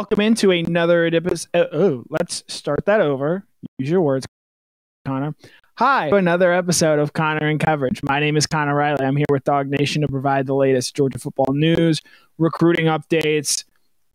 Welcome into another episode. Uh, oh, let's start that over. Use your words, Connor. Hi, another episode of Connor in Coverage. My name is Connor Riley. I'm here with DawgNation to provide the latest Georgia football news, recruiting updates,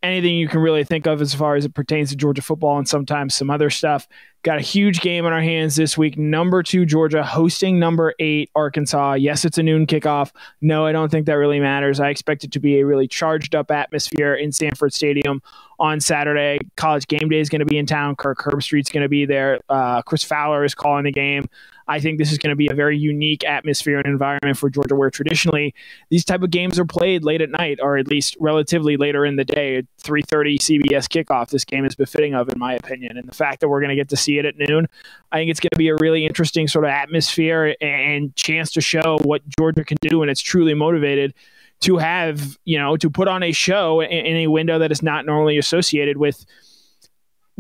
anything you can really think of as far as it pertains to Georgia football and sometimes some other stuff. Got a huge game on our hands this week. Number two, Georgia hosting number eight, Arkansas. Yes, it's a noon kickoff. No, I don't think that really matters. I expect it to be a really charged up atmosphere in Sanford Stadium on Saturday. College game day is going to be in town. Kirk Herbstreit's going to be there. Uh, Chris Fowler is calling the game. I think this is going to be a very unique atmosphere and environment for Georgia, where traditionally these type of games are played late at night, or at least relatively later in the day. 3:30 CBS kickoff. This game is befitting of, in my opinion, and the fact that we're going to get to see it at noon, I think it's going to be a really interesting sort of atmosphere and chance to show what Georgia can do, when it's truly motivated to have you know to put on a show in, in a window that is not normally associated with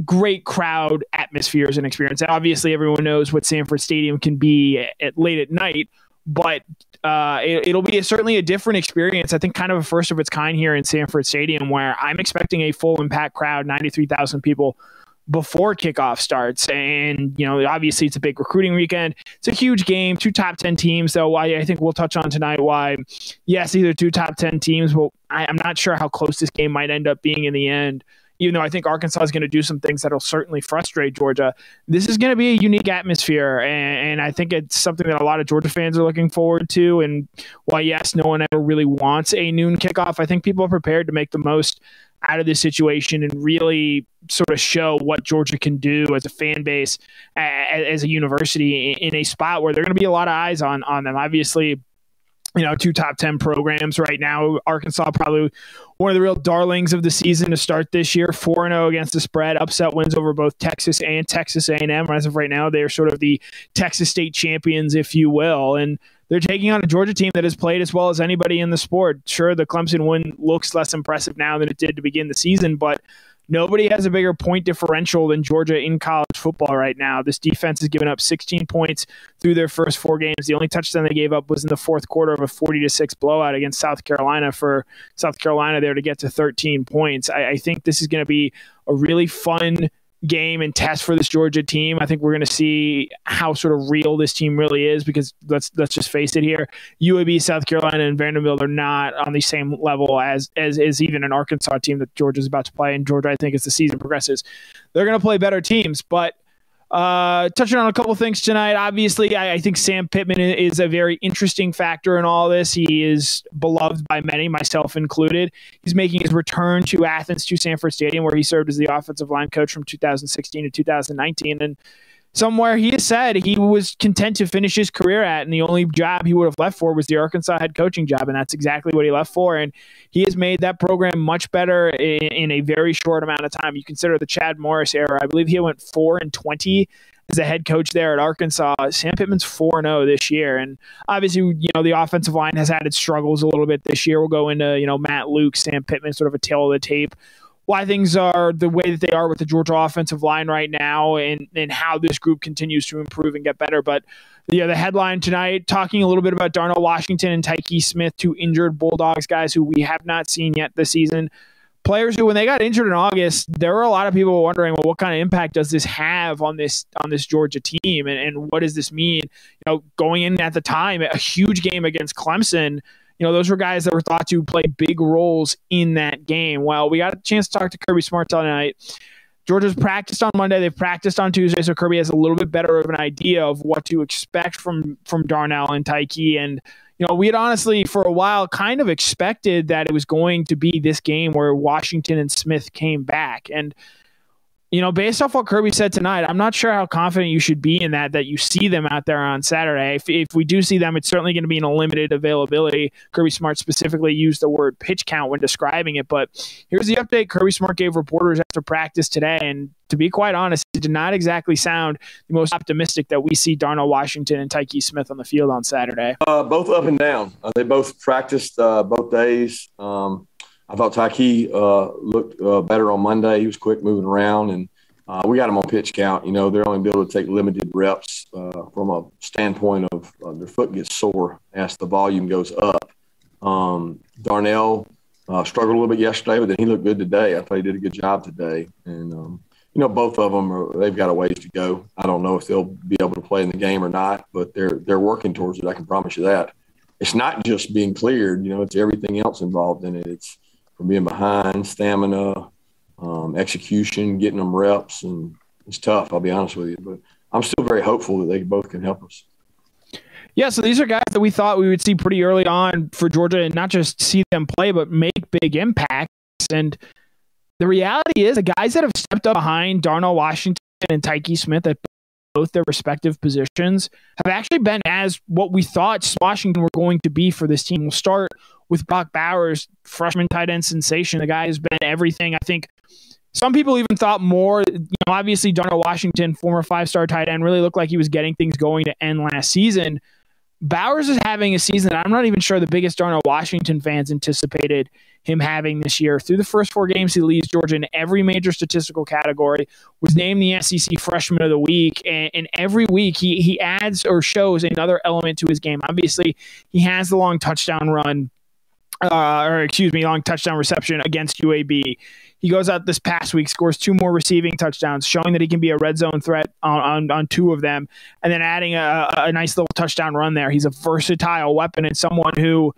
great crowd atmospheres and experience. Obviously, everyone knows what Sanford Stadium can be at, late at night, but uh, it, will be a, certainly a different experience. I think kind of a first of its kind here in Sanford Stadium, where I'm expecting a full impact crowd, 93,000 people before kickoff starts. And, you know, obviously it's a big recruiting weekend. It's a huge game, two top 10 teams, though. Why I think we'll touch on tonight why, yes, either two top 10 teams. Well, I, I'm not sure how close this game might end up being in the end even though I think Arkansas is going to do some things that'll certainly frustrate Georgia, this is going to be a unique atmosphere. And, and, I think it's something that a lot of Georgia fans are looking forward to. And while, yes, no one ever really wants a noon kickoff, I think people are prepared to make the most out of this situation and really sort of show what Georgia can do as a fan base, as a university in a spot where there are going to be a lot of eyes on, on them. Obviously, you know, two top 10 programs right now. Arkansas probably one of the real darlings of the season to start this year. 4-0 against the spread, upset wins over both Texas and Texas A&M. As of right now, they're sort of the Texas State champions, if you will. And they're taking on a Georgia team that has played as well as anybody in the sport. Sure, the Clemson win looks less impressive now than it did to begin the season, but Nobody has a bigger point differential than Georgia in college football right now. This defense has given up 16 points through their first four games. The only touchdown they gave up was in the fourth quarter of a 40 to 6 blowout against South Carolina for South Carolina there to get to 13 points. I, I think this is going to be a really fun game and test for this Georgia team. I think we're going to see how sort of real this team really is because let's let's just face it here, UAB, South Carolina, and Vanderbilt are not on the same level as as is even an Arkansas team that Georgia's about to play. And Georgia, I think, as the season progresses, they're going to play better teams, but uh, touching on a couple things tonight. Obviously, I, I, think Sam Pittman is a very interesting factor in all this. He is beloved by many, myself included. He's making his return to Athens to Sanford Stadium, where he served as the offensive line coach from 2016 to 2019. And somewhere he has said he was content to finish his career at, and the only job he would have left for was the Arkansas head coaching job, and that's exactly what he left for. And he has made that program much better in, in a very short amount of time. You consider the Chad Morris era; I believe he went four and twenty as a head coach there at Arkansas. Sam Pittman's 4 0 this year. And obviously, you know, the offensive line has had its struggles a little bit this year. We'll go into, you know, Matt Luke, Sam Pittman, sort of a tale of the tape why things are the way that they are with the Georgia offensive line right now and, and how this group continues to improve and get better. But yeah, the headline tonight talking a little bit about Darnell Washington and Tyke Smith, two injured Bulldogs guys who we have not seen yet this season. Players who, when they got injured in August, there were a lot of people wondering, well, what kind of impact does this have on this on this Georgia team, and, and what does this mean? You know, going in at the time, a huge game against Clemson you know, those were guys that were thought to play big roles in that game. Well, we got a chance to talk to Kirby Smart tonight. Georgia's practiced on Monday. They've practiced on Tuesday, so Kirby has a little bit better of an idea of what to expect from from Darnell and Tyke. And you know, we had honestly for a while kind of expected that it was going to be this game where Washington and Smith came back. And you know, based off what Kirby said tonight, I'm not sure how confident you should be in that, that you see them out there on Saturday. If, if we do see them, it's certainly going to be in a limited availability. Kirby Smart specifically used the word pitch count when describing it. But here's the update Kirby Smart gave reporters after practice today. And to be quite honest, it did not exactly sound the most optimistic that we see Darnell Washington and Tyke Smith on the field on Saturday. Uh, both up and down. Uh, they both practiced uh, both days. Um, I thought Tyke uh, looked uh, better on Monday. He was quick moving around, and uh, we got him on pitch count. You know, they're only able to take limited reps uh, from a standpoint of uh, their foot gets sore as the volume goes up. Um, Darnell uh, struggled a little bit yesterday, but then he looked good today. I thought he did a good job today. And, um, you know, both of them are, they've got a ways to go. I don't know if they'll be able to play in the game or not, but they're, they're working towards it. I can promise you that. It's not just being cleared, you know, it's everything else involved in it. It's from being behind, stamina, um, execution, getting them reps. And it's tough, I'll be honest with you. But I'm still very hopeful that they both can help us. Yeah, so these are guys that we thought we would see pretty early on for Georgia and not just see them play, but make big impacts. And the reality is, the guys that have stepped up behind Darnell Washington and Tyke Smith at both their respective positions have actually been as what we thought Washington were going to be for this team. We'll start with Brock Bowers, freshman tight end sensation. The guy has been everything. I think some people even thought more. You know, obviously, Darnell Washington, former five star tight end, really looked like he was getting things going to end last season. Bowers is having a season that I'm not even sure the biggest Darnell Washington fans anticipated him having this year. Through the first four games, he leads Georgia in every major statistical category, was named the SEC Freshman of the Week, and, and every week he, he adds or shows another element to his game. Obviously, he has the long touchdown run, uh, or excuse me, long touchdown reception against UAB. He goes out this past week, scores two more receiving touchdowns, showing that he can be a red zone threat on, on, on two of them, and then adding a, a nice little touchdown run there. He's a versatile weapon and someone who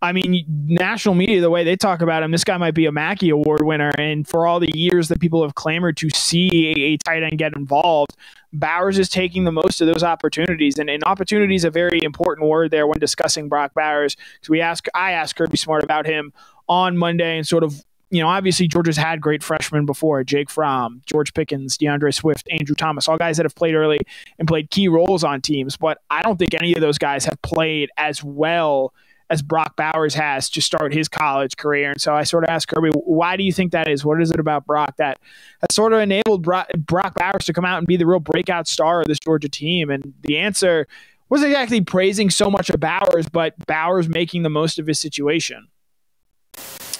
I mean, national media, the way they talk about him, this guy might be a Mackey Award winner. And for all the years that people have clamored to see a, tight end get involved, Bowers is taking the most of those opportunities. And, and opportunity is a very important word there when discussing Brock Bowers. Because we ask, I asked Kirby Smart about him on Monday and sort of you know, obviously Georgia's had great freshmen before Jake Fromm, George Pickens, D'Andre Swift, Andrew Thomas, all guys that have played early and played key roles on teams. But I don't think any of those guys have played as well as Brock Bowers has to start his college career. And so I sort of asked Kirby, why do you think that is? What is it about Brock that has sort of enabled Brock, Brock Bowers to come out and be the real breakout star of this Georgia team? And the answer wasn't exactly praising so much of Bowers, but Bowers making the most of his situation.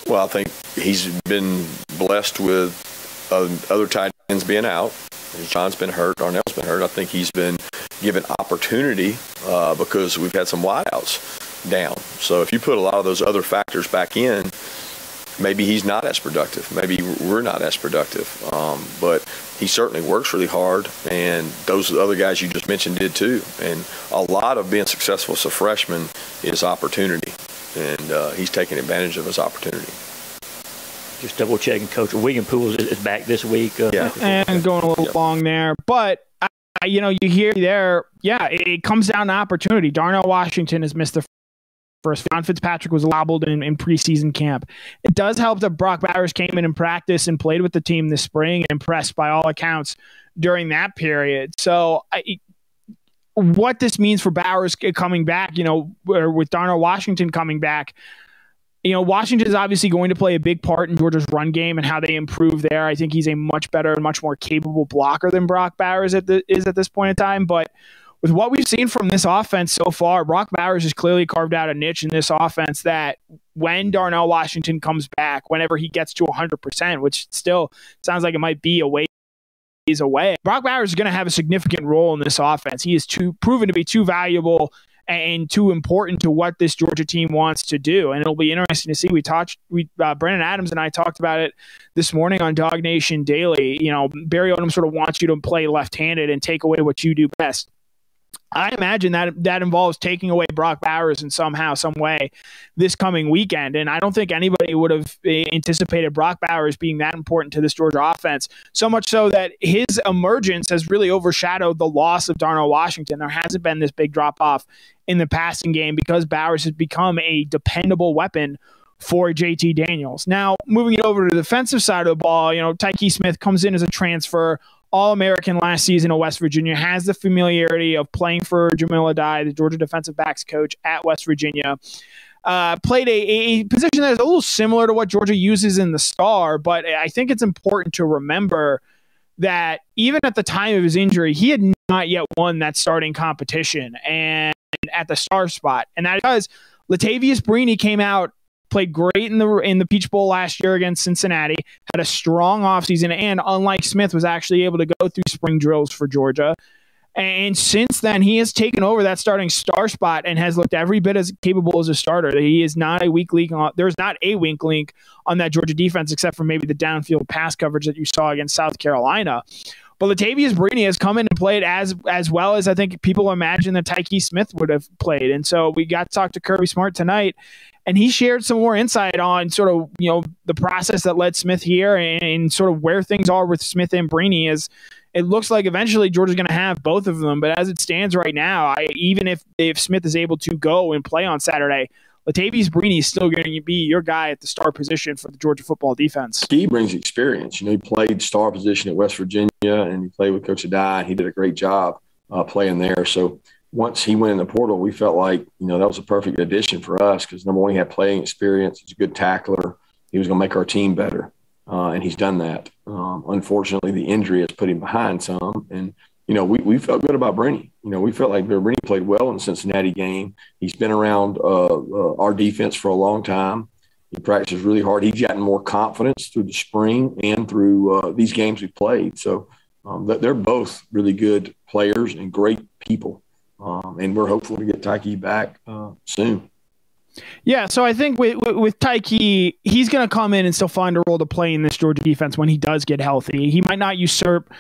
Well, I think he's been blessed with uh, other tight ends being out. John's been hurt. Darnell's been hurt. I think he's been given opportunity uh, because we've had some wideouts down. So if you put a lot of those other factors back in, maybe he's not as productive. Maybe we're not as productive. Um, but he certainly works really hard, and those other guys you just mentioned did too. And a lot of being successful as a freshman is opportunity, and uh, he's taking advantage of his opportunity. Just double checking, Coach William Pools is back this week. Uh, yeah, and going a little yep. long there, but you know, you hear there, yeah, it, comes down to opportunity. Darnell Washington has missed the first. John Fitzpatrick was labeled in, in preseason camp. It does help that Brock Bowers came in and practice and played with the team this spring and impressed by all accounts during that period. So I, what this means for Bowers coming back, you know, with Darnell Washington coming back, you know, Washington is obviously going to play a big part in Georgia's run game and how they improve there. I think he's a much better and much more capable blocker than Brock Bowers at the, is at this point in time. But with what we've seen from this offense so far, Brock Bowers has clearly carved out a niche in this offense that when Darnell Washington comes back, whenever he gets to 100%, which still sounds like it might be a ways away, Brock Bowers is going to have a significant role in this offense. He is too proven to be too valuable and too important to what this Georgia team wants to do. And it'll be interesting to see. We talked, we uh, Brandon Adams and I talked about it this morning on DawgNation Daily. You know, Barry Odom sort of wants you to play left-handed and take away what you do best. I imagine that that involves taking away Brock Bowers in somehow, some way this coming weekend. And I don't think anybody would have eh, anticipated Brock Bowers being that important to this Georgia offense. So much so that his emergence has really overshadowed the loss of Darnell Washington. There hasn't been this big drop off in the passing game because Bowers has become a dependable weapon for JT Daniels. Now, moving it over to the defensive side of the ball, you know, Tyke Smith comes in as a transfer all American last season at West Virginia, has the familiarity of playing for Jahmile Addae, the Georgia defensive backs coach at West Virginia. Uh, played a, a position that is a little similar to what Georgia uses in the star, but I think it's important to remember that even at the time of his injury, he had not yet won that starting competition and at the star spot. And that because Latavious Brini came out played great in the in the Peach Bowl last year against Cincinnati, had a strong offseason, and unlike Smith, was actually able to go through spring drills for Georgia. And since then, he has taken over that starting star spot and has looked every bit as capable as a starter. He is not a weak link. On, there's not a weak link on that Georgia defense, except for maybe the downfield pass coverage that you saw against South Carolina. But Latavious Brini has come in and played as as well as I think people imagine that Tyke Smith would have played. And so we got to talk to Kirby Smart tonight, and he shared some more insight on sort of you know the process that led Smith here and, and sort of where things are with Smith and Brini is it looks like eventually Georgia's going to have both of them. But as it stands right now, I, even if if Smith is able to go and play on Saturday, Latavious Brini is still going to be your guy at the star position for the Georgia football defense. He brings experience. You know, he played star position at West Virginia and he played with Coach Addae. He did a great job uh, playing there. So once he went in the portal, we felt like, you know, that was a perfect addition for us because number one, he had playing experience. He's a good tackler. He was going to make our team better. Uh, and he's done that. Um, unfortunately, the injury has put him behind some. And you know, we, we felt good about Brini. You know, we felt like Brini played well in the Cincinnati game. He's been around uh, uh, our defense for a long time. He practices really hard. He's gotten more confidence through the spring and through uh, these games we played. So um, they're both really good players and great people. Um, and we're hopeful to get Tykee back uh, soon. Yeah, so I think with with, Tykee, he's going to come in and still find a role to play in this Georgia defense when he does get healthy. He might not usurp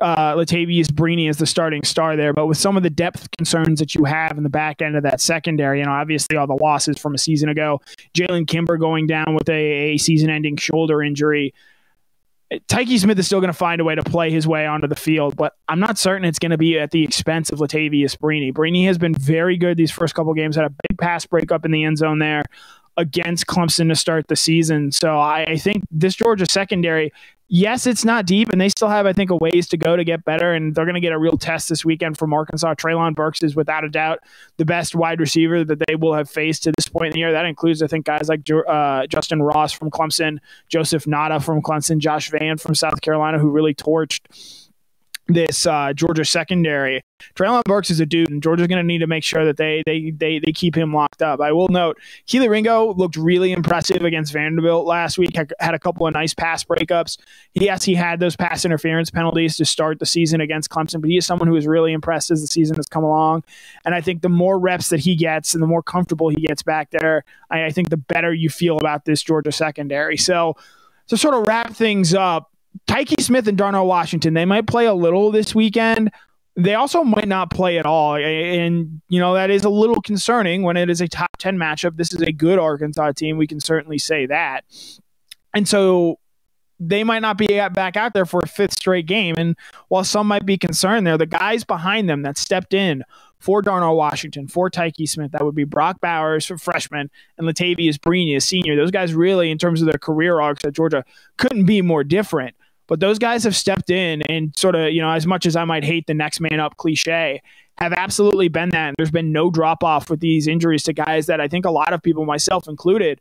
uh, Latavious Brini as the starting star there, but with some of the depth concerns that you have in the back end of that secondary, you know, obviously all the losses from a season ago, Jalen Kimber going down with a, a season-ending shoulder injury. Tykee Smith is still going to find a way to play his way onto the field, but I'm not certain it's going to be at the expense of Latavious Brini. Brini has been very good these first couple games, had a big pass breakup in the end zone there against Clemson to start the season. So I, I think this Georgia secondary yes, it's not deep, and they still have, I think, a ways to go to get better. And they're going to get a real test this weekend from Arkansas. Treylon Burks is without a doubt the best wide receiver that they will have faced to this point in the year. That includes, I think, guys like uh, Justin Ross from Clemson, Joseph Ngata from Clemson, Josh Vann from South Carolina, who really torched this uh, Georgia secondary. Treylon Burks is a dude, and Georgia's going to need to make sure that they, they they they keep him locked up. I will note Kelee Ringo looked really impressive against Vanderbilt last week. Had, had a couple of nice pass breakups. Yes, he had those pass interference penalties to start the season against Clemson, but he is someone who is really impressed as the season has come along. And I think the more reps that he gets and the more comfortable he gets back there, I, I think the better you feel about this Georgia secondary. So to sort of wrap things up, Tykee Smith and Darnell Washington, they might play a little this weekend. They also might not play at all. And, you know, that is a little concerning when it is a top 10 matchup. This is a good Arkansas team. We can certainly say that. And so they might not be back out there for a fifth straight game. And while some might be concerned there, the guys behind them that stepped in for Darnell Washington, for Tyke Smith, that would be Brock Bowers, freshman, and Latavious Brini, a senior. Those guys really, in terms of their career arcs at Georgia, couldn't be more different. But those guys have stepped in and sort of, you know, as much as I might hate the next man up cliche, have absolutely been that. And there's been no drop off with these injuries to guys that I think a lot of people, myself included,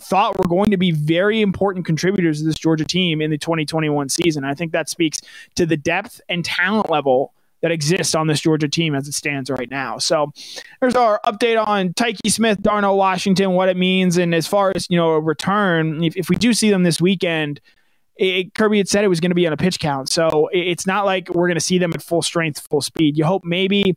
thought were going to be very important contributors to this Georgia team in the 2021 season. I think that speaks to the depth and talent level that exists on this Georgia team as it stands right now. So there's our update on Tyke Smith, Darnell Washington, what it means. And as far as, you know, a return, if, if we do see them this weekend – it, Kirby had said it was going to be on a pitch count. So it, it's not like we're going to see them at full strength, full speed. You hope maybe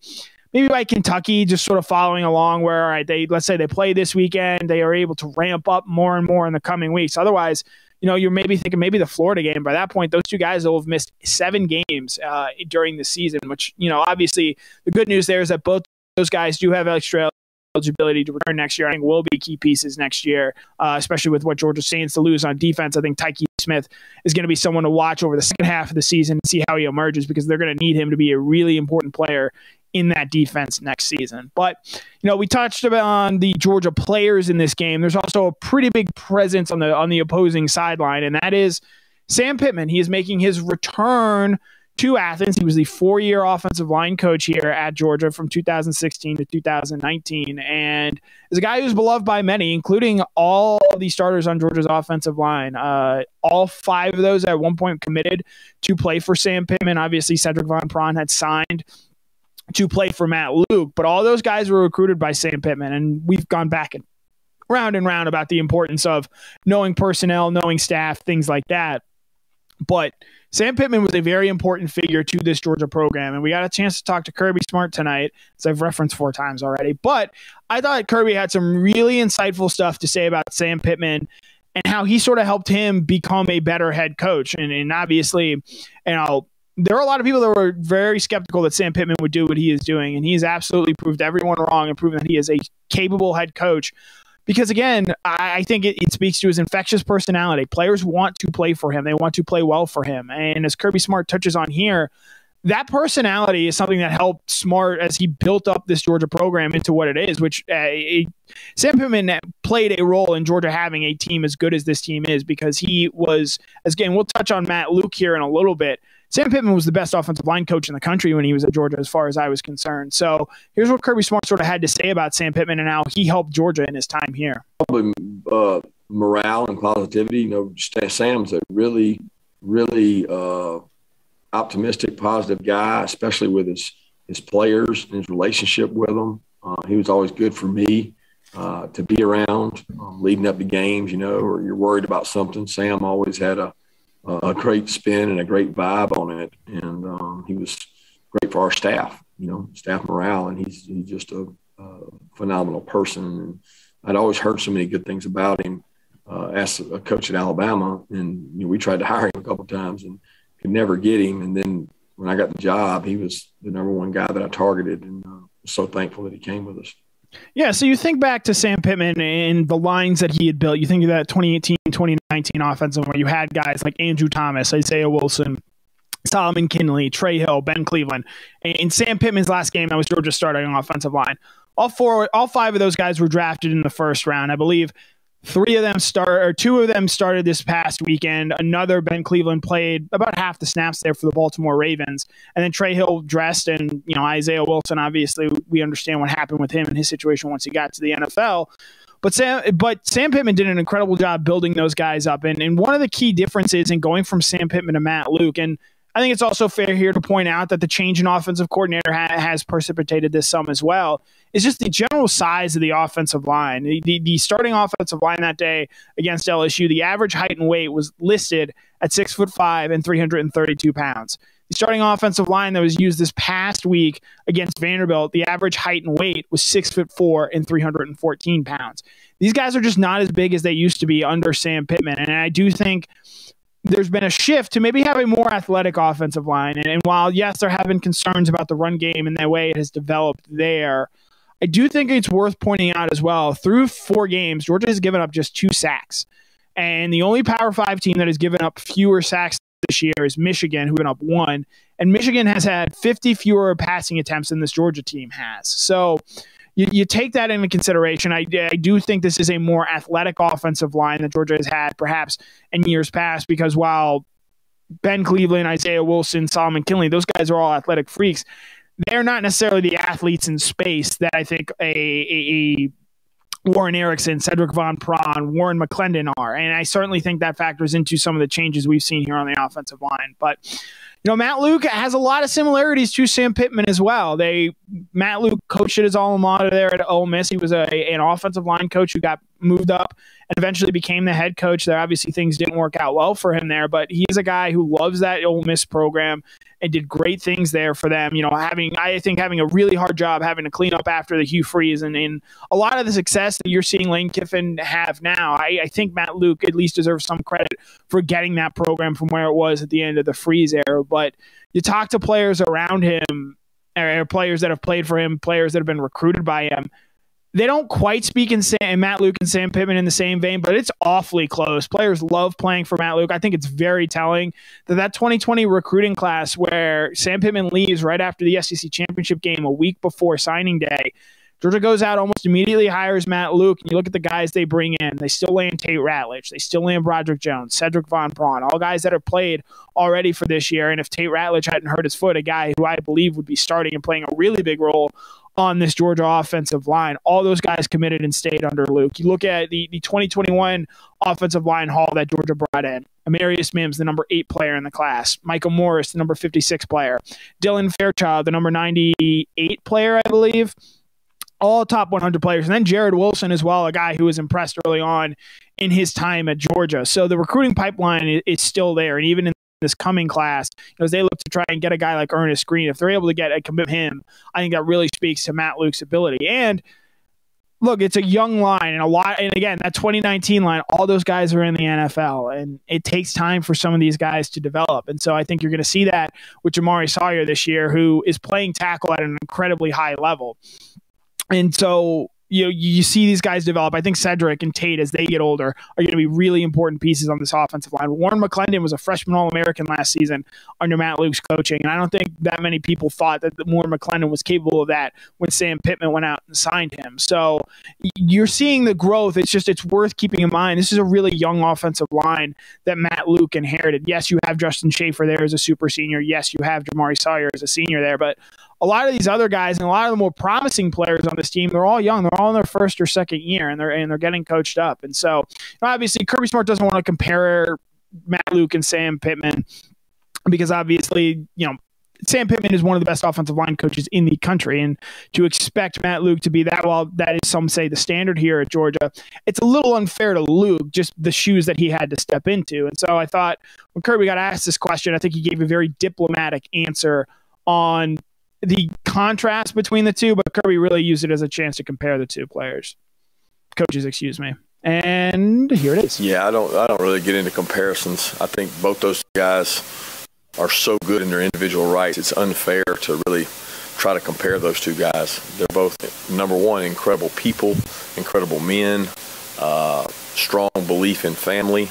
maybe by Kentucky just sort of following along where all right, they let's say they play this weekend, they are able to ramp up more and more in the coming weeks. Otherwise, you know, you're maybe thinking maybe the Florida game. By that point, those two guys will have missed seven games uh, during the season. Which you know, obviously, the good news there is that both those guys do have extra eligibility to return next year. I think will be key pieces next year, uh, especially with what Georgia stands to lose on defense. I think Tykee Smith is going to be someone to watch over the second half of the season and see how he emerges because they're going to need him to be a really important player in that defense next season. But, you know, we touched on the Georgia players in this game. There's also a pretty big presence on the on the opposing sideline, and that is Sam Pittman. He is making his return to Athens. He was the four year offensive line coach here at Georgia from 2016 to 2019. And is a guy who's beloved by many, including all of the starters on Georgia's offensive line. Uh, all five of those at one point committed to play for Sam Pittman. Obviously, Sedrick Van Pran had signed to play for Matt Luke, but all those guys were recruited by Sam Pittman. And we've gone back and round and round about the importance of knowing personnel, knowing staff, things like that. But Sam Pittman was a very important figure to this Georgia program, and we got a chance to talk to Kirby Smart tonight, as I've referenced four times already. But I thought Kirby had some really insightful stuff to say about Sam Pittman and how he sort of helped him become a better head coach. And, and obviously, you know, there are a lot of people that were very skeptical that Sam Pittman would do what he is doing, and he has absolutely proved everyone wrong and proven that he is a capable head coach because again, I, think it, it, speaks to his infectious personality. Players want to play for him; they want to play well for him. And as Kirby Smart touches on here, that personality is something that helped Smart as he built up this Georgia program into what it is. Which uh, Sam Pittman played a role in Georgia having a team as good as this team is because he was. As again, we'll touch on Matt Luke here in a little bit Sam Pittman was the best offensive line coach in the country when he was at Georgia, as far as I was concerned. So here's what Kirby Smart sort of had to say about Sam Pittman and how he helped Georgia in his time here. Probably uh, morale and positivity. You know, Sam's a really, really uh, optimistic, positive guy, especially with his his players and his relationship with them. Uh, he was always good for me. Uh, to be around um, leading up to games, you know, or you're worried about something. Sam always had a a great spin and a great vibe on it. And um, he was great for our staff, you know, staff morale. And he's, he's just a, a phenomenal person. And I'd always heard so many good things about him uh, as a coach at Alabama. And you know, we tried to hire him a couple times and could never get him. And then when I got the job, he was the number one guy that I targeted. And uh, was so thankful that he came with us. Yeah, so you think back to Sam Pittman and the lines that he had built. You think of that 2018 2019 offensive where you had guys like Andrew Thomas, Isaiah Wilson, Solomon Kindley, Trey Hill, Ben Cleveland. In Sam Pittman's last game, that was Georgia starting offensive line. All four, all five of those guys were drafted in the first round. I believe Three of them start, or two of them started this past weekend. Another Ben Cleveland played about half the snaps there for the Baltimore Ravens, and then Trey Hill dressed, and you know Isaiah Wilson. Obviously, we understand what happened with him and his situation once he got to the NFL. But Sam, but Sam Pittman did an incredible job building those guys up, and and one of the key differences in going from Sam Pittman to Matt Luke, and I think it's also fair here to point out that the change in offensive coordinator ha- has precipitated this some as well. Is just the general size of the offensive line. The, the, the, starting offensive line that day against LSU, the average height and weight was listed at six foot five and 332 pounds. Starting offensive line that was used this past week against Vanderbilt, the average height and weight was six foot four and 314 pounds. These guys are just not as big as they used to be under Sam Pittman. And I do think there's been a shift to maybe have a more athletic offensive line. And, and while, yes, there have been concerns about the run game and the way it has developed there, I do think it's worth pointing out as well through four games, Georgia has given up just two sacks. And the only Power Five team that has given up fewer sacks this year is Michigan, who went up one. And Michigan has had 50 fewer passing attempts than this Georgia team has. So you, you take that into consideration. I, I do think this is a more athletic offensive line that Georgia has had perhaps in years past because while Ben Cleveland, Isaiah Wilson, Solomon Kindley, those guys are all athletic freaks. They're not necessarily the athletes in space that I think a, a, a Warren Ericson, Sedrick Van Pran, Warren McClendon are. And I certainly think that factors into some of the changes we've seen here on the offensive line. But you know, Matt Luke has a lot of similarities to Sam Pittman as well. They Matt Luke coached at his alma mater there at Ole Miss. He was a, an offensive line coach who got moved up and eventually became the head coach there. Obviously, things didn't work out well for him there, but he's a guy who loves that Ole Miss program and did great things there for them. You know, having I think having a really hard job having to clean up after the Hugh Freeze and, and a lot of the success that you're seeing Lane Kiffin have now. I, I think Matt Luke at least deserves some credit for getting that program from where it was at the end of the Freeze era. But you talk to players around him, or players that have played for him, players that have been recruited by him they don't quite speak in Sam, and Matt Luke and Sam Pittman in the same vein, but it's awfully close. Players love playing for Matt Luke. I think it's very telling that that 2020 recruiting class where Sam Pittman leaves right after the SEC championship game a week before signing day. Georgia goes out almost immediately, hires Matt Luke, and you look at the guys they bring in. They still land Tate Ratledge. They still land Broderick Jones, Sedrick Van Pran, all guys that have played already for this year. And if Tate Ratledge hadn't hurt his foot, a guy who I believe would be starting and playing a really big role on this Georgia offensive line. All those guys committed and stayed under Luke. You look at the, the 2021 offensive line haul that Georgia brought in. Amarius Mims, the number eight player in the class. Micah Morris, the number 56 player. Dylan Fairchild, the number 98 player, I believe. All top 100 players. And then Jared Wilson as well, a guy who was impressed early on in his time at Georgia. So the recruiting pipeline is still there. And even in this coming class, as they look to try and get a guy like Earnest Greene, if they're able to get a commit him, I think that really speaks to Matt Luke's ability. And look, it's a young line and a lot. And again, that 2019 line, all those guys are in the NFL, and it takes time for some of these guys to develop. And so I think you're going to see that with Jamaree Salyer this year, who is playing tackle at an incredibly high level. And so you know, you see these guys develop. I think Sedrick and Tate, as they get older, are going to be really important pieces on this offensive line. Warren McClendon was a freshman All American last season under Matt Luke's coaching, and I don't think that many people thought that Warren McClendon was capable of that when Sam Pittman went out and signed him. So you're seeing the growth. It's just it's worth keeping in mind. This is a really young offensive line that Matt Luke inherited. Yes, you have Justin Shaffer there as a super senior. Yes, you have Jamaree Salyer as a senior there, but a lot of these other guys and a lot of the more promising players on this team, they're all young. They're all in their first or second year, and they're and they're getting coached up. And so, obviously, Kirby Smart doesn't want to compare Matt Luke and Sam Pittman because obviously, you know, Sam Pittman is one of the best offensive line coaches in the country, and to expect Matt Luke to be that well, that is some say the standard here at Georgia. It's a little unfair to Luke, just the shoes that he had to step into. And so I thought when Kirby got asked this question, I think he gave a very diplomatic answer on the contrast between the two, but Kirby really used it as a chance to compare the two players, coaches, excuse me. And here it is. Yeah, I don't, I don't really get into comparisons. I think both those guys are so good in their individual rights. It's unfair to really try to compare those two guys. They're both number one, incredible people, incredible men, uh, strong belief in family.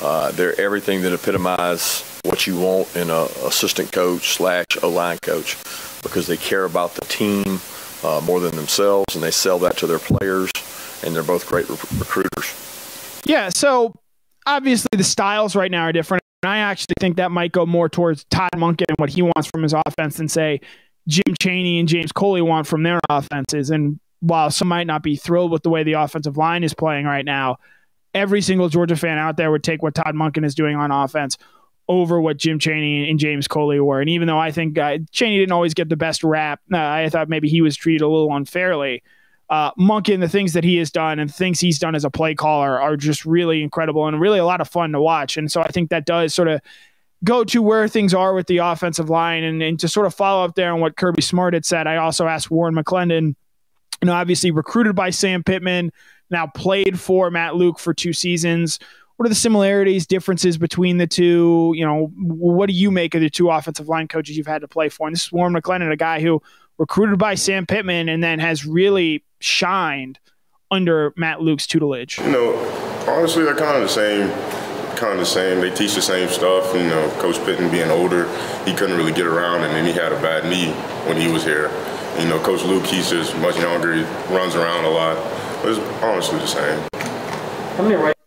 Uh, they're everything that epitomize what you want in a assistant coach slash a line coach because they care about the team uh, more than themselves, and they sell that to their players, and they're both great re- recruiters. Yeah, so obviously the styles right now are different. And I actually think that might go more towards Todd Monken and what he wants from his offense than say Jim Chaney and James Coley want from their offenses. And while some might not be thrilled with the way the offensive line is playing right now, every single Georgia fan out there would take what Todd Monken is doing on offense over what Jim Chaney and James Coley were. And even though I think uh, Chaney didn't always get the best rap, uh, I thought maybe he was treated a little unfairly. Uh, Monken, the things that he has done and things he's done as a play caller are just really incredible and really a lot of fun to watch. And so I think that does sort of go to where things are with the offensive line. And, and to sort of follow up there on what Kirby Smart had said, I also asked Warren McClendon, you know, obviously recruited by Sam Pittman, now played for Matt Luke for two seasons what are the similarities, differences between the two? You know, what do you make of the two offensive line coaches you've had to play for? And this is Warren McClendon, a guy who recruited by Sam Pittman and then has really shined under Matt Luke's tutelage. You know, honestly, they're kind of the same. Kind of the same. They teach the same stuff. You know, Coach Pittman being older, he couldn't really get around, and then he had a bad knee when he was here. You know, Coach Luke, he's just much younger. He runs around a lot. But it's honestly the same. How many right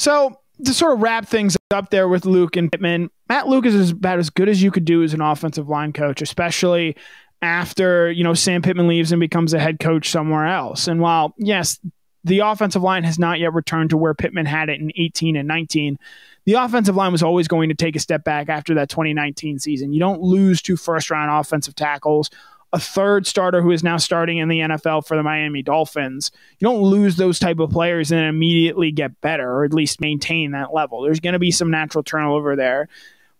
so to sort of wrap things up there with Luke and Pittman, Matt Luke is about as good as you could do as an offensive line coach, especially after you know Sam Pittman leaves and becomes a head coach somewhere else. And while yes, the offensive line has not yet returned to where Pittman had it in 18 and 19. The offensive line was always going to take a step back after that 2019 season. You don't lose two first round offensive tackles a third starter who is now starting in the NFL for the Miami Dolphins. You don't lose those type of players and immediately get better or at least maintain that level. There's going to be some natural turnover there.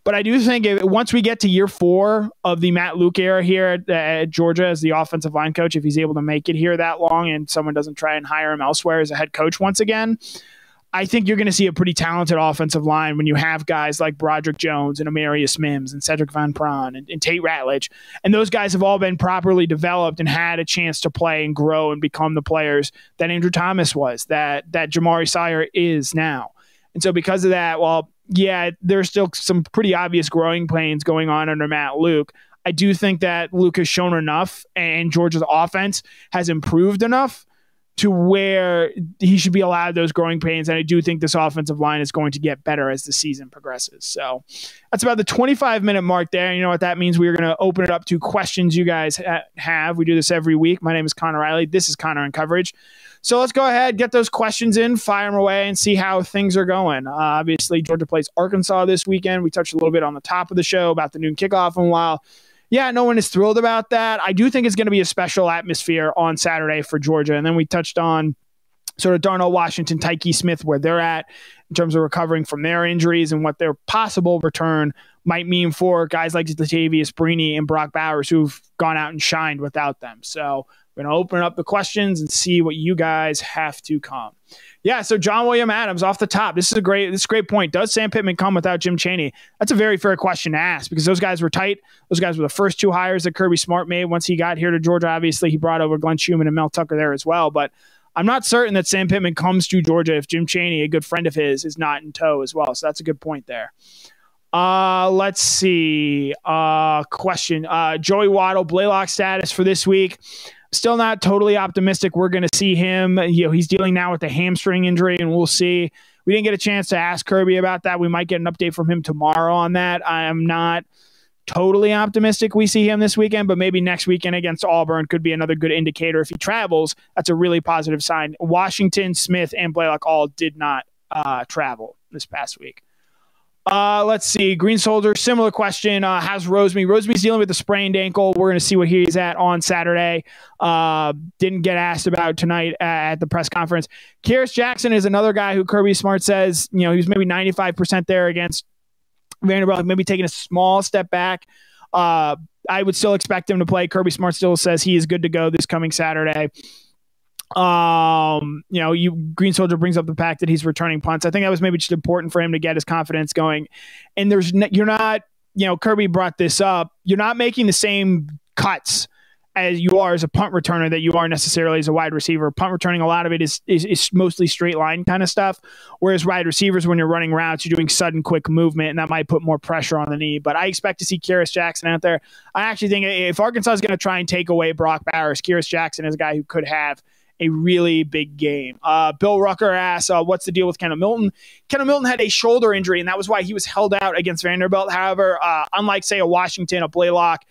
But I do think if, once we get to year four of the Matt Luke era here at, at, Georgia as the offensive line coach, if he's able to make it here that long and someone doesn't try and hire him elsewhere as a head coach once again, I think you're going to see a pretty talented offensive line when you have guys like Broderick Jones and Amarius Mims and Sedrick Van Pran and, and, Tate Ratledge. And those guys have all been properly developed and had a chance to play and grow and become the players that Andrew Thomas was, that that Jamaree Salyer is now. And so because of that, well, yeah, there's still some pretty obvious growing pains going on under Matt Luke. I do think that Luke has shown enough and Georgia's offense has improved enough to where he should be allowed those growing pains. And I do think this offensive line is going to get better as the season progresses. So that's about the 25 minute mark there. You know what that means? We're going to open it up to questions you guys have. We do this every week. My name is Connor Riley. This is Connor in coverage. So let's go ahead, get those questions in, fire them away, and see how things are going. Uh, obviously, Georgia plays Arkansas this weekend. We touched a little bit on the top of the show about the noon kickoff and while yeah, no one is thrilled about that. I do think it's going to be a special atmosphere on Saturday for Georgia. And then we touched on sort of Darnell Washington, Tyke Smith, where they're at. in terms of recovering from their injuries and what their possible return might mean for guys like Latavious Brini and Brock Bowers who've gone out and shined without them. So we're going to open up the questions and see what you guys have to come. Yeah, so John William Adams off the top. This is a great this is a great point. Does Sam Pittman come without Jim Chaney? That's a very fair question to ask because those guys were tight. Those guys were the first two hires that Kirby Smart made once he got here to Georgia. Obviously, he brought over Glenn Schumann and Mel Tucker there as well. But I'm not certain that Sam Pittman comes to Georgia if Jim Chaney, a good friend of his, is not in tow as well. So that's a good point there. Uh, let's see. Uh, question. Uh, Joey Waddle, Blaylock status for this week. Still not totally optimistic. We're going to see him. You know, he's dealing now with a hamstring injury, and we'll see. We didn't get a chance to ask Kirby about that. We might get an update from him tomorrow on that. I am not totally optimistic we see him this weekend, but maybe next weekend against Auburn could be another good indicator. If he travels, that's a really positive sign. Washington, Smith, and Blaylock all did not uh, travel this past week. Uh, let's see. Green Soldier, similar question. Uh, how's Rosemy? Rosemy's dealing with a sprained ankle. We're going to see what he's at on Saturday. Uh, didn't get asked about tonight at the press conference. Kearis Jackson is another guy who Kirby Smart says, you know, he was maybe 95% there against Vanderbilt, maybe taking a small step back. Uh, I would still expect him to play. Kirby Smart still says he is good to go this coming Saturday. Um, you know, you Green Soldier brings up the fact that he's returning punts. I think that was maybe just important for him to get his confidence going. And there's you're not, you know, Kirby brought this up. You're not making the same cuts as you are as a punt returner that you are necessarily as a wide receiver. Punt returning, a lot of it is, is, is mostly straight line kind of stuff. Whereas wide receivers, when you're running routes, you're doing sudden, quick movement, and that might put more pressure on the knee. But I expect to see Kearis Jackson out there. I actually think if Arkansas is going to try and take away Brock Bowers, Kearis Jackson is a guy who could have – a really big game. Uh, Bill Rucker asks, uh, "What's the deal with Kendall Milton?" Kendall Milton had a shoulder injury, and that was why he was held out against Vanderbilt. However, uh, unlike say a Washington, a Blaylock,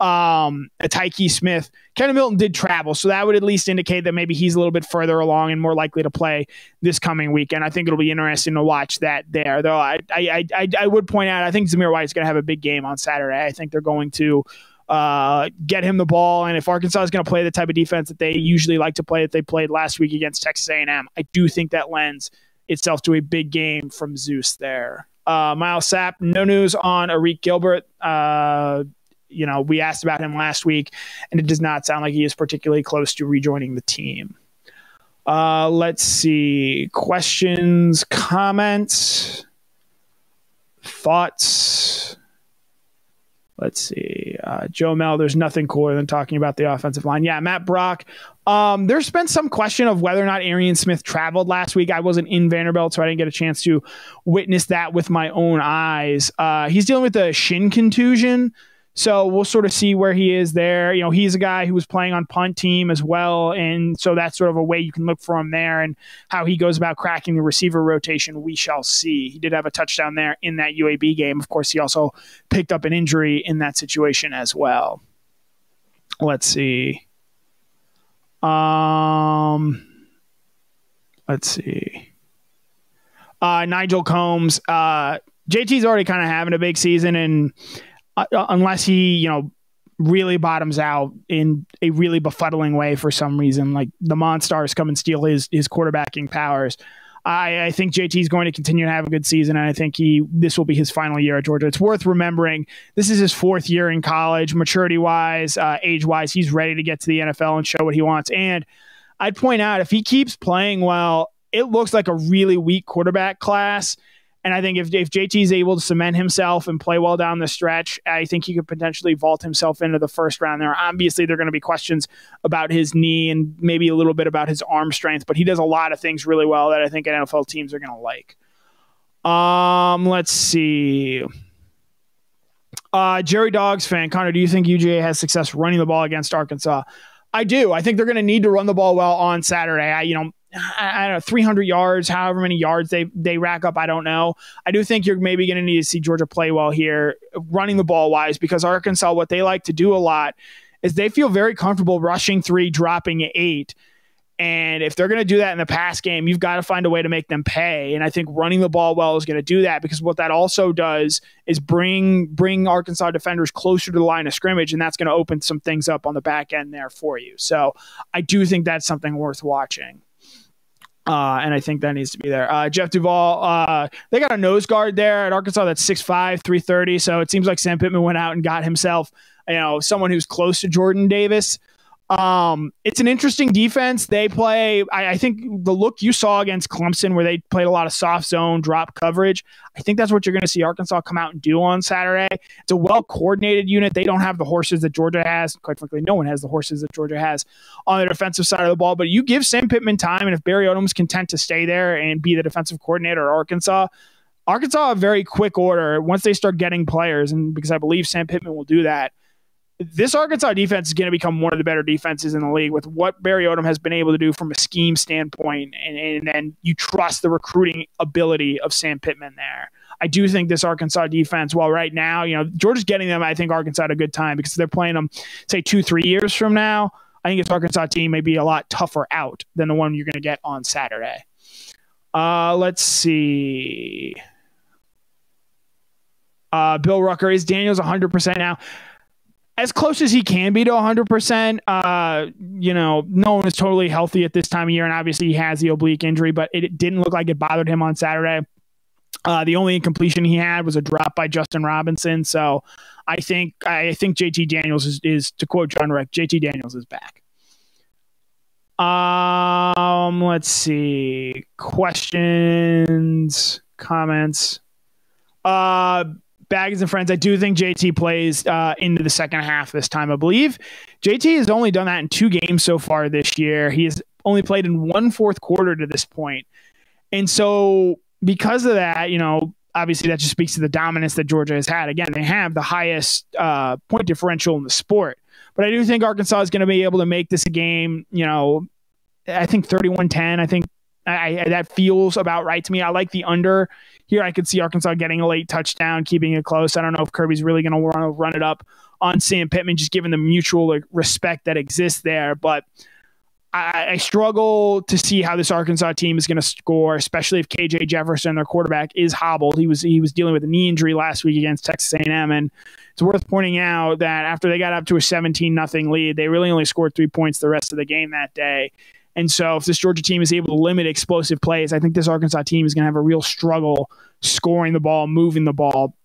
um, a Tyke Smith, Kendall Milton did travel, so that would at least indicate that maybe he's a little bit further along and more likely to play this coming weekend. I think it'll be interesting to watch that there. Though I I I, I would point out, I think Zamir White is going to have a big game on Saturday. I think they're going to uh, get him the ball. And if Arkansas is going to play the type of defense that they usually like to play that they played last week against Texas A&M, I do think that lends itself to a big game from Zeus there. Uh, Miles Sapp, no news on Arik Gilbert. Uh, you know, we asked about him last week, and it does not sound like he is particularly close to rejoining the team. Uh, let's see. Questions, comments, thoughts. Let's see. Uh, Joe Mel, there's nothing cooler than talking about the offensive line. Yeah, Matt Brock. Um, there's been some question of whether or not Arian Smith traveled last week. I wasn't in Vanderbilt, so I didn't get a chance to witness that with my own eyes. Uh, he's dealing with a shin contusion. So we'll sort of see where he is there. You know, he's a guy who was playing on punt team as well, and so that's sort of a way you can look for him there and how he goes about cracking the receiver rotation. We shall see. He did have a touchdown there in that UAB game. Of course, he also picked up an injury in that situation as well. Let's see. Um, let's see. Uh, Nigel Combs. Uh, JT's already kind of having a big season, and uh, uh, unless he, you know, really bottoms out in a really befuddling way for some reason, like the Monstars come and steal his his quarterbacking powers. I, I think JT is going to continue to have a good season, and I think he this will be his final year at Georgia. It's worth remembering this is his fourth year in college, maturity wise, uh, age wise. He's ready to get to the NFL and show what he wants. And I'd point out if he keeps playing well, it looks like a really weak quarterback class. And I think if, if JT is able to cement himself and play well down the stretch, I think he could potentially vault himself into the first round there. Obviously, there are going to be questions about his knee and maybe a little bit about his arm strength, but he does a lot of things really well that I think NFL teams are going to like. Um, let's see. Uh, Jerry Dogs fan, Connor, do you think UGA has success running the ball against Arkansas? I do. I think they're going to need to run the ball well on Saturday. I, you know, I, don't know, 300 yards, however many yards they, they rack up, I don't know. I do think you're maybe going to need to see Georgia play well here, running the ball wise, because Arkansas, what they like to do a lot is they feel very comfortable rushing three, dropping eight. And if they're going to do that in the pass game, you've got to find a way to make them pay. And I think running the ball well is going to do that because what that also does is bring bring Arkansas defenders closer to the line of scrimmage, and that's going to open some things up on the back end there for you. So I do think that's something worth watching. Uh, and I think that needs to be there. Uh, Jeff Duvall, uh, they got a nose guard there at Arkansas that's 6'5, 330. So it seems like Sam Pittman went out and got himself, you know, someone who's close to Jordan Davis. Um, it's an interesting defense. They play, I, I, think the look you saw against Clemson, where they played a lot of soft zone drop coverage, I think that's what you're going to see Arkansas come out and do on Saturday. It's a well coordinated unit. They don't have the horses that Georgia has. Quite frankly, no one has the horses that Georgia has on the defensive side of the ball. But you give Sam Pittman time, and if Barry Odom's content to stay there and be the defensive coordinator at Arkansas, Arkansas a very quick order once they start getting players, and because I believe Sam Pittman will do that this Arkansas defense is going to become one of the better defenses in the league with what Barry Odom has been able to do from a scheme standpoint, and, and then you trust the recruiting ability of Sam Pittman there. I do think this Arkansas defense, while right now, you know, Georgia's getting them, I think Arkansas a good time because they're playing them, say, two, three years from now. I think this Arkansas team may be a lot tougher out than the one you're going to get on Saturday. Uh, let's see. Uh, Bill Rucker is Daniels 100% now as close as he can be to 100%. Uh, you know, no one is totally healthy at this time of year, and obviously he has the oblique injury, but it didn't look like it bothered him on Saturday. Uh, the only incompletion he had was a drop by Justin Robinson. So I think I think JT Daniels is, is to quote John Rick, JT Daniels is back. Um, let's see. Questions, comments. Uh Baggins and friends, I do think JT plays uh, into the second half this time. I believe JT has only done that in two games so far this year. He has only played in one fourth quarter to this point, and so because of that, you know, obviously that just speaks to the dominance that Georgia has had. Again, they have the highest uh, point differential in the sport, but I do think Arkansas is going to be able to make this a game. You know, I think 31-10. I think I, I, that feels about right to me. I like the under here. I could see Arkansas getting a late touchdown, keeping it close. I don't know if Kirby's really going to want to run it up on Sam Pittman, just given the mutual like, respect that exists there. But I, I struggle to see how this Arkansas team is going to score, especially if KJ Jefferson, their quarterback, is hobbled. He was he was dealing with a knee injury last week against Texas A&M, and it's worth pointing out that after they got up to a 17 nothing lead, they really only scored three points the rest of the game that day. And so, if this Georgia team is able to limit explosive plays, I think this Arkansas team is going to have a real struggle scoring the ball, moving the ball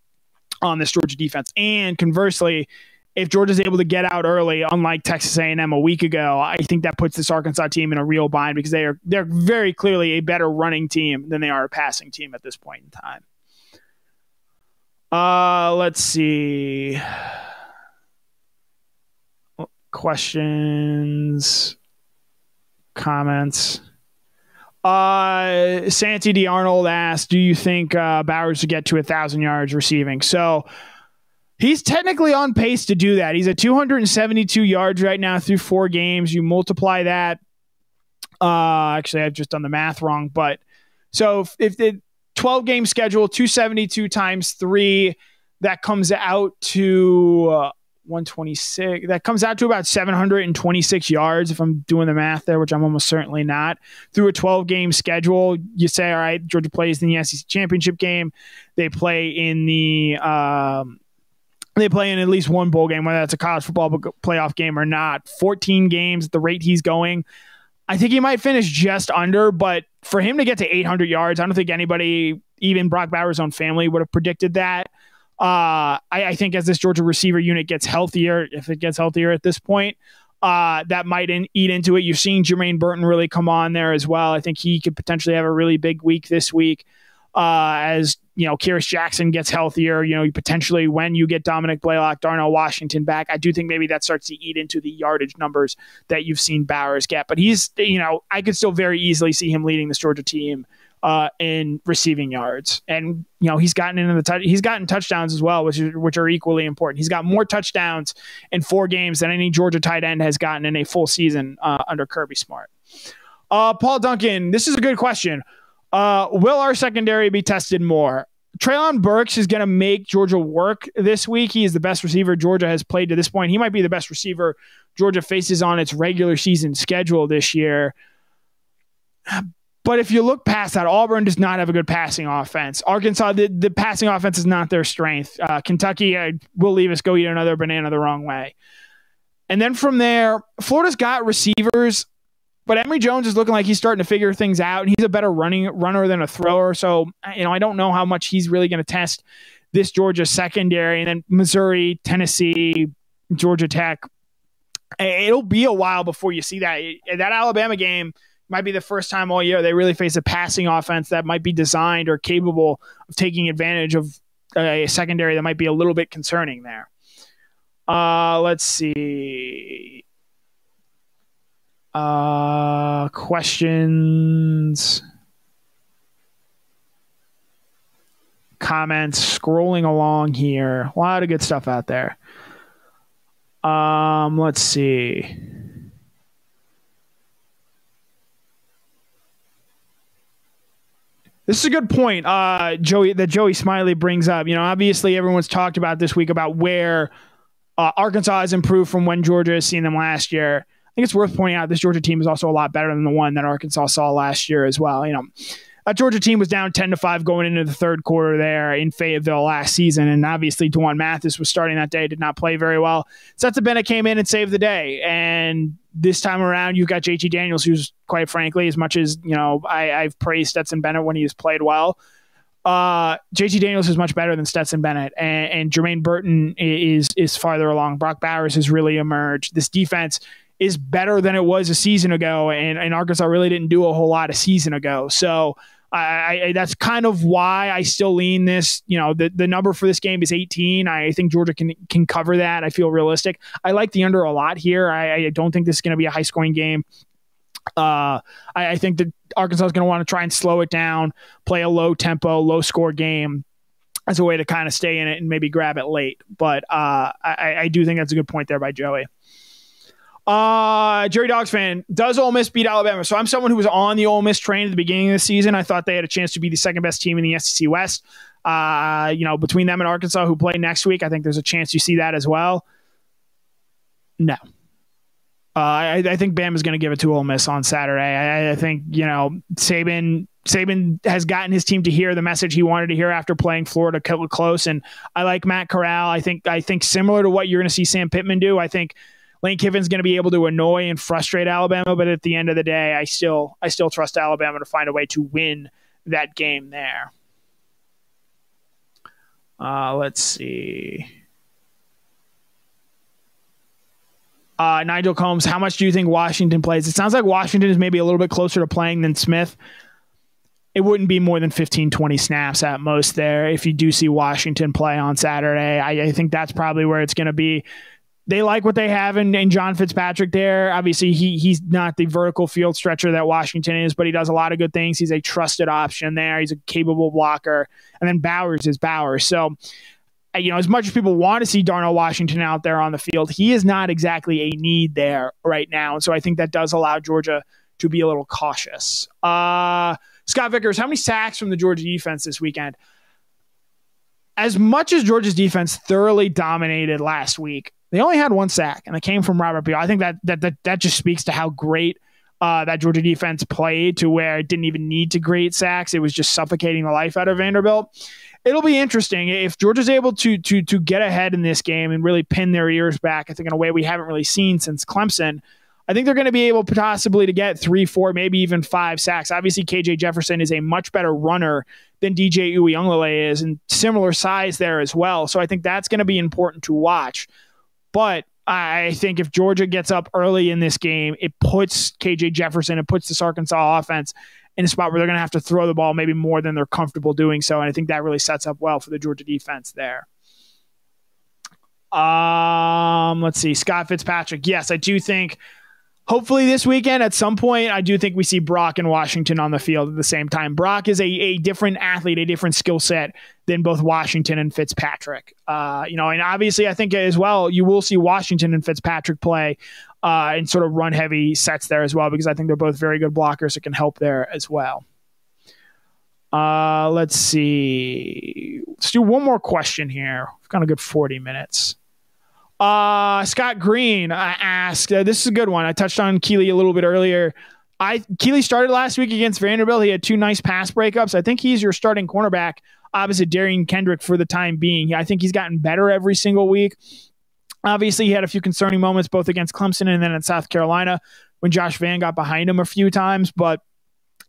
on this Georgia defense. And conversely, if Georgia's able to get out early, unlike Texas A&M a week ago, I think that puts this Arkansas team in a real bind because they are they're very clearly a better running team than they are a passing team at this point in time. Uh, let's see. Questions comments. Uh, Santi D. Arnold asked, "Do you think uh, Bowers should get to a thousand yards receiving?" So he's technically on pace to do that. He's at 272 yards right now through four games. You multiply that. Uh, actually, I've just done the math wrong, but so if, if the 12 game schedule, 272 times three, that comes out to uh, 126. That comes out to about 726 yards if I'm doing the math there, which I'm almost certainly not. Through a 12 game schedule, you say, all right, Georgia plays in the SEC championship game. They play in the. Um, they play in at least one bowl game, whether that's a college football playoff game or not. 14 games at the rate he's going. I think he might finish just under, but for him to get to 800 yards, I don't think anybody, even Brock Bowers' own family, would have predicted that. Uh, I, I, think as this Georgia receiver unit gets healthier, if it gets healthier at this point, uh, that might in, eat into it. You're seeing Jermaine Burton really come on there as well. I think he could potentially have a really big week this week. Uh, as you know, Kearis Jackson gets healthier, you know, potentially when you get Dominick Blaylock, Darnell Washington back, I do think maybe that starts to eat into the yardage numbers that you've seen Bowers get. But he's, you know, I could still very easily see him leading this Georgia team uh, in receiving yards, and you know he's gotten into the touch. He's gotten touchdowns as well, which is, which are equally important. He's got more touchdowns in four games than any Georgia tight end has gotten in a full season uh, under Kirby Smart. Uh, Paul Duncan, this is a good question. Uh, will our secondary be tested more? Treylon Burks is going to make Georgia work this week. He is the best receiver Georgia has played to this point. He might be the best receiver Georgia faces on its regular season schedule this year. But if you look past that, Auburn does not have a good passing offense. Arkansas, the, the passing offense is not their strength. Uh, Kentucky uh, will leave us go eat another banana the wrong way. And then from there, Florida's got receivers, but Emory Jones is looking like he's starting to figure things out, and he's a better running runner than a thrower. So you know, I don't know how much he's really going to test this Georgia secondary, and then Missouri, Tennessee, Georgia Tech. It'll be a while before you see that. That Alabama game might be the first time all year they really face a passing offense that might be designed or capable of taking advantage of a secondary that might be a little bit concerning there. Uh, let's see. Uh, questions, comments, scrolling along here. A lot of good stuff out there. Um, let's see. This is a good point, uh, Joey, that Joey Smiley brings up. You know, obviously everyone's talked about this week about where uh, Arkansas has improved from when Georgia has seen them last year. I think it's worth pointing out this Georgia team is also a lot better than the one that Arkansas saw last year as well. You know, that Georgia team was down 10 to 5 going into the third quarter there in Fayetteville last season. And obviously, D'Wan Mathis was starting that day, did not play very well. Stetson Bennett came in and saved the day. And this time around, you've got JT Daniels, who's quite frankly, as much as, you know, I, I've praised Stetson Bennett when he has played well. Uh, JT Daniels is much better than Stetson Bennett, and, and Jermaine Burton is is farther along. Brock Bowers has really emerged. This defense is better than it was a season ago, and, and Arkansas really didn't do a whole lot a season ago. So I, I, that's kind of why I still lean this. You know, the, the number for this game is 18. I think Georgia can can cover that. I feel realistic. I like the under a lot here. I, I don't think this is going to be a high scoring game. Uh, I, I think that Arkansas is going to want to try and slow it down, play a low tempo, low score game as a way to kind of stay in it and maybe grab it late. But uh, I, I do think that's a good point there by Joey. Uh, Jerry Dogs fan, does Ole Miss beat Alabama? So I'm someone who was on the Ole Miss train at the beginning of the season. I thought they had a chance to be the second best team in the SEC West. Uh, you know, between them and Arkansas, who play next week, I think there's a chance you see that as well. No. Uh, I, I, think Bam is going to give it to Ole Miss on Saturday. I, I, think you know Saban. Saban has gotten his team to hear the message he wanted to hear after playing Florida close, and I like Matt Corral. I think I think similar to what you're going to see Sam Pittman do. I think Lane Kiffin's going to be able to annoy and frustrate Alabama, but at the end of the day, I still I still trust Alabama to find a way to win that game there. Uh, let's see. Uh, Nigel Combs, how much do you think Washington plays? It sounds like Washington is maybe a little bit closer to playing than Smith. It wouldn't be more than 15, 20 snaps at most there if you do see Washington play on Saturday. I, I think that's probably where it's going to be they like what they have in, in John Fitzpatrick there. Obviously, he he's not the vertical field stretcher that Washington is, but he does a lot of good things. He's a trusted option there. He's a capable blocker. And then Bowers is Bowers. So, uh, you know, as much as people want to see Darnell Washington out there on the field, he is not exactly a need there right now. And so I think that does allow Georgia to be a little cautious. Uh, Scott Vickers, how many sacks from the Georgia defense this weekend? As much as Georgia's defense thoroughly dominated last week, they only had one sack, and it came from Robert Beal. I think that that that, that just speaks to how great uh, that Georgia defense played to where it didn't even need to create sacks. It was just suffocating the life out of Vanderbilt. It'll be interesting if Georgia's able to to to get ahead in this game and really pin their ears back. I think in a way we haven't really seen since Clemson. I think they're going to be able possibly to get three, four, maybe even five sacks. Obviously, KJ Jefferson is a much better runner than DJ Uiagalelei is, and similar size there as well. So I think that's going to be important to watch. But I think if Georgia gets up early in this game, it puts KJ Jefferson, it puts this Arkansas offense in a spot where they're going to have to throw the ball maybe more than they're comfortable doing so. And I think that really sets up well for the Georgia defense there. Um, let's see, Scott Fitzpatrick. Yes, I do think hopefully this weekend at some point i do think we see brock and washington on the field at the same time. Brock is a, a different athlete a different skill set than both washington and fitzpatrick. Uh, you know and obviously i think as well you will see washington and fitzpatrick play uh, and sort of run heavy sets there as well because i think they're both very good blockers that can help there as well. Uh, let's see. Let's do one more question here. We've got a good 40 minutes uh, Scott Green uh, asked, uh, this is a good one. I touched on Kelee a little bit earlier. I Kelee started last week against Vanderbilt. He had two nice pass breakups. I think he's your starting cornerback opposite Derion Kendrick for the time being. I think he's gotten better every single week. Obviously, he had a few concerning moments both against Clemson and then in South Carolina. when Josh Vann got behind him a few times, but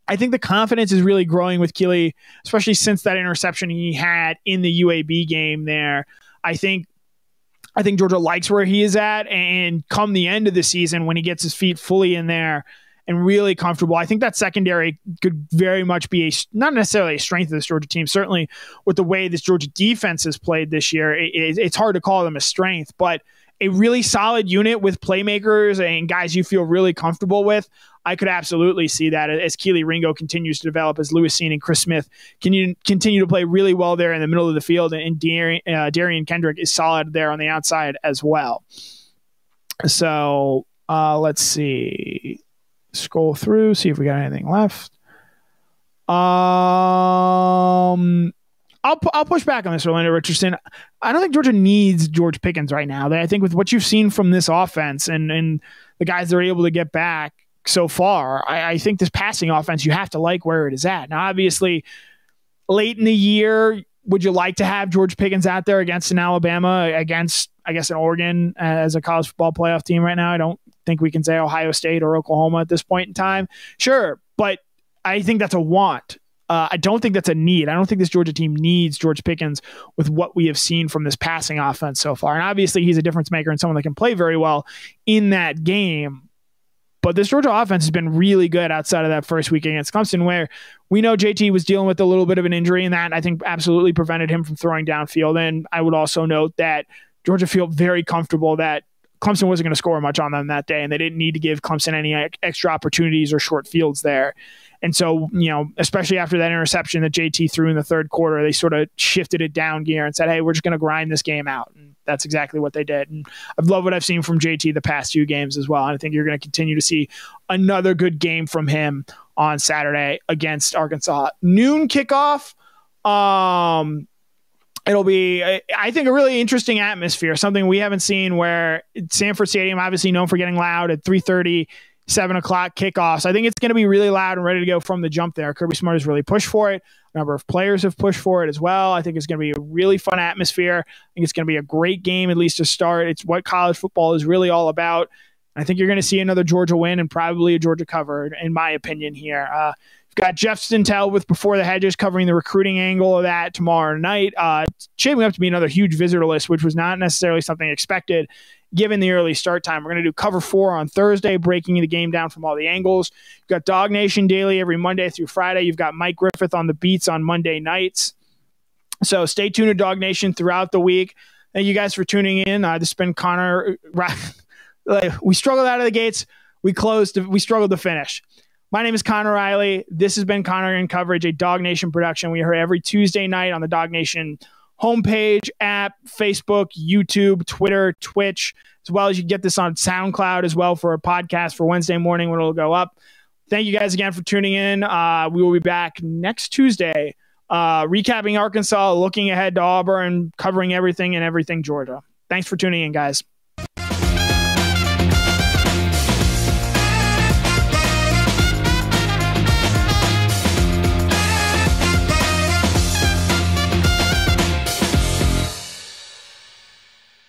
I think the confidence is really growing with Kelee, especially since that interception he had in the UAB game there. I think I think Georgia likes where he is at and come the end of the season when he gets his feet fully in there and really comfortable. I think that secondary could very much be a not necessarily a strength of this Georgia team. Certainly, with the way this Georgia defense has played this year, it, it, it's hard to call them a strength, but a really solid unit with playmakers and guys you feel really comfortable with. I could absolutely see that as Kelee Ringo continues to develop, as Lewis Cine and Chris Smith can you continue to play really well there in the middle of the field, and Darian, uh, Derion Kendrick is solid there on the outside as well. So uh, let's see, scroll through, see if we got anything left. Um, I'll I'll push back on this, Orlando Richardson. I don't think Georgia needs George Pickens right now. I think with what you've seen from this offense and and the guys they're able to get back so far, I, I think this passing offense you have to like where it is at. Now, obviously, late in the year, would you like to have George Pickens out there against an Alabama, against I guess an Oregon uh, as a college football playoff team right now? I don't think we can say Ohio State or Oklahoma at this point in time. Sure, but I think that's a want. Uh, I don't think that's a need. I don't think this Georgia team needs George Pickens with what we have seen from this passing offense so far. And obviously, he's a difference maker and someone that can play very well in that game. But this Georgia offense has been really good outside of that first week against Clemson, where we know JT was dealing with a little bit of an injury, and that I think absolutely prevented him from throwing downfield. And I would also note that Georgia felt very comfortable that Clemson wasn't going to score much on them that day, and they didn't need to give Clemson any extra opportunities or short fields there. And so, you know, especially after that interception that JT threw in the third quarter, they sort of shifted it down gear and said, hey, we're just going to grind this game out. And that's exactly what they did. And I've loved what I've seen from JT the past few games as well. And I think you're going to continue to see another good game from him on Saturday against Arkansas. Noon kickoff. Um, it'll be i think a really interesting atmosphere something we haven't seen where sanford stadium obviously known for getting loud at 3.30 7 o'clock kickoffs i think it's going to be really loud and ready to go from the jump there. Kirby smart has really pushed for it. A number of players have pushed for it as well. I think it's going to be a really fun atmosphere. I think it's going to be a great game at least to start. It's what college football is really all about. I think you're going to see another georgia win and probably a georgia cover in my opinion here. Uh, We've got Jeff Sentell with Before the Hedges covering the recruiting angle of that tomorrow night. Uh, shaping up to be another huge visitor list, which was not necessarily something expected given the early start time. We're going to do cover four on Thursday, breaking the game down from all the angles. You've got DawgNation Daily every Monday through Friday. You've got Mike Griffith on the beats on Monday nights. So stay tuned to DawgNation throughout the week. Thank you guys for tuning in. Uh, this has been Connor. we struggled out of the gates. We closed. We struggled to finish. My name is Connor Riley. This has been Connor in Coverage, a DawgNation production. We are every Tuesday night on the DawgNation homepage, app, Facebook, YouTube, Twitter, Twitch, as well as you can get this on SoundCloud as well for a podcast for Wednesday morning when it'll go up. Thank you guys again for tuning in. Uh, we will be back next Tuesday, uh, recapping Arkansas, looking ahead to Auburn, covering everything and everything Georgia. Thanks for tuning in, guys.